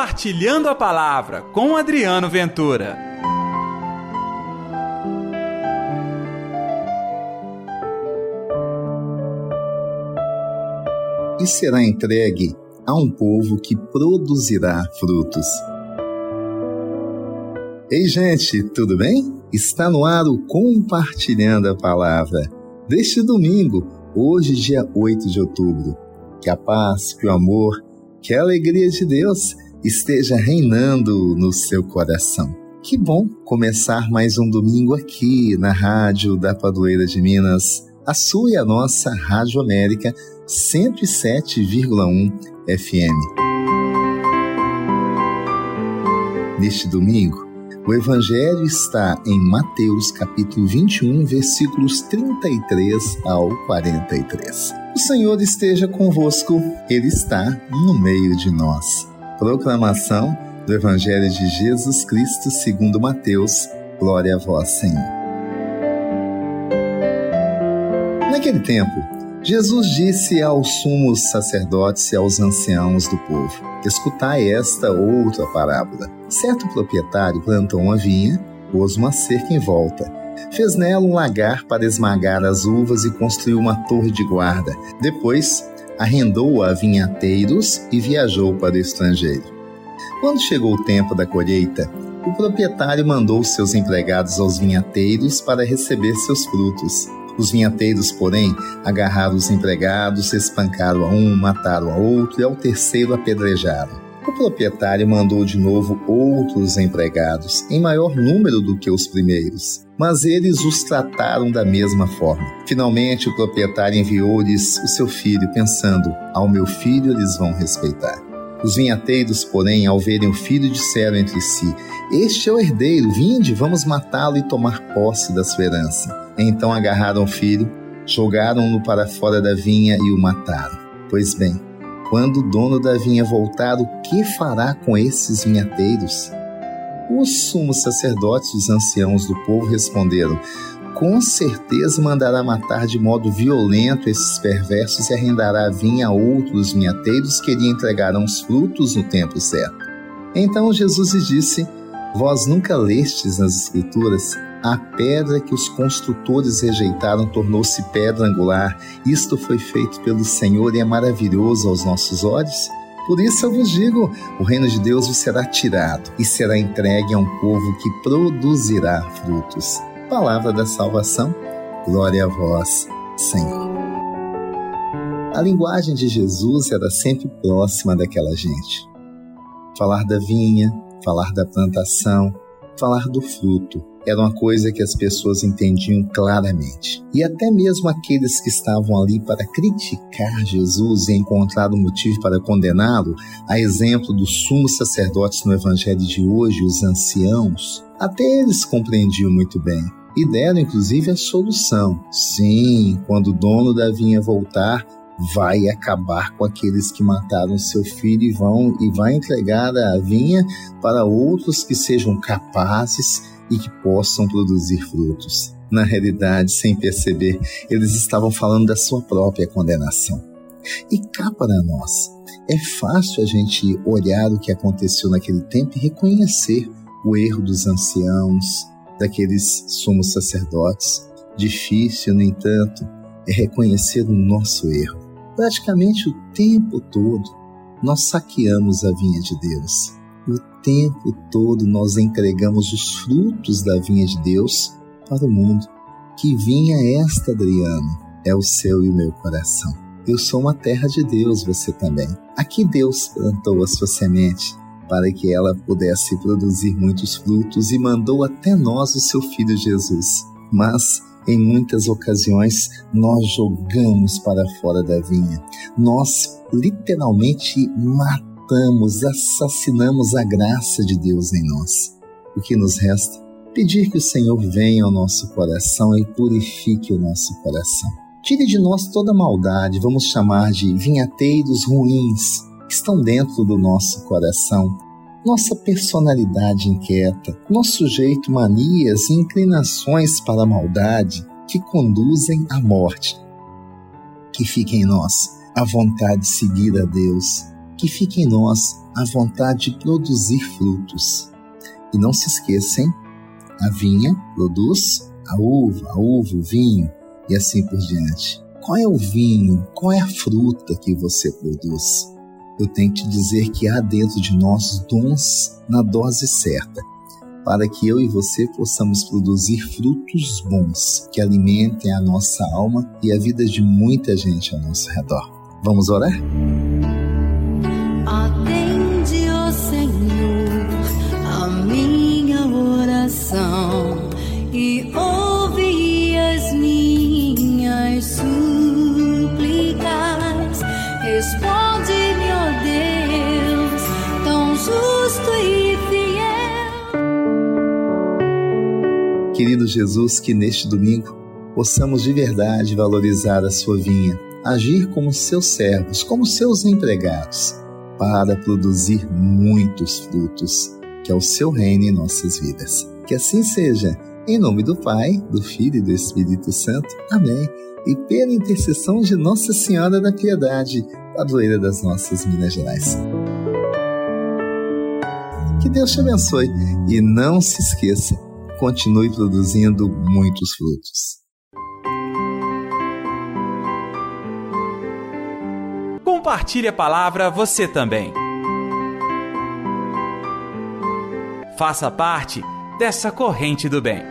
Compartilhando a Palavra com Adriano Ventura. E será entregue a um povo que produzirá frutos. Ei, gente, tudo bem? Está no ar o Compartilhando a Palavra deste domingo, hoje, dia 8 de outubro. Que a paz, que o amor, que a alegria de Deus esteja reinando no seu coração. Que bom começar mais um domingo aqui na Rádio da Padroeira de Minas, a sua e a nossa Rádio América 107,1 FM. Neste domingo, o Evangelho está em Mateus capítulo 21, versículos 33 ao 43. O Senhor esteja convosco, Ele está no meio de nós. Proclamação do Evangelho de Jesus Cristo segundo Mateus. Glória a vós, Senhor. Naquele tempo, Jesus disse aos sumos sacerdotes e aos anciãos do povo: Escutai esta outra parábola. Certo proprietário plantou uma vinha, pôs uma cerca em volta, fez nela um lagar para esmagar as uvas e construiu uma torre de guarda. Depois, arrendou a vinhateiros e viajou para o estrangeiro. Quando chegou o tempo da colheita, o proprietário mandou seus empregados aos vinhateiros para receber seus frutos. Os vinhateiros, porém, agarraram os empregados, espancaram a um, mataram a outro e ao terceiro apedrejaram. O proprietário mandou de novo outros empregados, em maior número do que os primeiros, mas eles os trataram da mesma forma. Finalmente, o proprietário enviou-lhes o seu filho, pensando: Ao meu filho eles vão respeitar. Os vinhateiros, porém, ao verem o filho, disseram entre si: Este é o herdeiro, vinde, vamos matá-lo e tomar posse da sua herança. Então agarraram o filho, jogaram-no para fora da vinha e o mataram. Pois bem, quando o dono da vinha voltar, o que fará com esses vinhateiros? Os sumos sacerdotes e os anciãos do povo responderam: Com certeza mandará matar de modo violento esses perversos e arrendará a vinha a outros vinhateiros que lhe entregarão os frutos no tempo certo. Então Jesus lhes disse: Vós nunca lestes nas Escrituras a pedra que os construtores rejeitaram tornou-se pedra angular. Isto foi feito pelo Senhor e é maravilhoso aos nossos olhos. Por isso eu vos digo: o reino de Deus vos será tirado e será entregue a um povo que produzirá frutos. Palavra da salvação, glória a vós, Senhor. A linguagem de Jesus era sempre próxima daquela gente. Falar da vinha, falar da plantação, falar do fruto era uma coisa que as pessoas entendiam claramente. E até mesmo aqueles que estavam ali para criticar Jesus e encontrar um motivo para condená-lo, a exemplo dos sumos sacerdotes no evangelho de hoje, os anciãos, até eles compreendiam muito bem e deram inclusive a solução. Sim, quando o dono da vinha voltar, vai acabar com aqueles que mataram seu filho e vão e vai entregar a vinha para outros que sejam capazes e que possam produzir frutos. Na realidade, sem perceber, eles estavam falando da sua própria condenação. E cá para nós, é fácil a gente olhar o que aconteceu naquele tempo e reconhecer o erro dos anciãos, daqueles sumos sacerdotes. Difícil, no entanto, é reconhecer o nosso erro. Praticamente o tempo todo, nós saqueamos a vinha de Deus o tempo todo nós entregamos os frutos da vinha de Deus para o mundo. Que vinha esta, Adriano? É o seu e o meu coração. Eu sou uma terra de Deus, você também. Aqui Deus plantou a sua semente para que ela pudesse produzir muitos frutos e mandou até nós o seu filho Jesus. Mas em muitas ocasiões nós jogamos para fora da vinha. Nós literalmente matamos matamos, assassinamos a graça de Deus em nós. O que nos resta? Pedir que o Senhor venha ao nosso coração e purifique o nosso coração. Tire de nós toda maldade, vamos chamar de vinhateiros ruins que estão dentro do nosso coração, nossa personalidade inquieta, nosso jeito, manias e inclinações para a maldade que conduzem à morte. Que fique em nós a vontade de seguir a Deus, que fique em nós a vontade de produzir frutos. E não se esqueçam, a vinha produz a uva, a uva, o vinho e assim por diante. Qual é o vinho? Qual é a fruta que você produz? Eu tenho que dizer que há dentro de nós dons na dose certa, para que eu e você possamos produzir frutos bons que alimentem a nossa alma e a vida de muita gente ao nosso redor. Vamos orar? Responde-me, ó Deus, tão justo e fiel. Querido Jesus, que neste domingo possamos de verdade valorizar a sua vinha, agir como seus servos, como seus empregados, para produzir muitos frutos, que é o seu reino em nossas vidas. Que assim seja. Em nome do Pai, do Filho e do Espírito Santo. Amém. E pela intercessão de Nossa Senhora da Piedade, padroeira das nossas Minas Gerais. Que Deus te abençoe e não se esqueça, continue produzindo muitos frutos. Compartilhe a palavra você também. Faça parte dessa corrente do bem.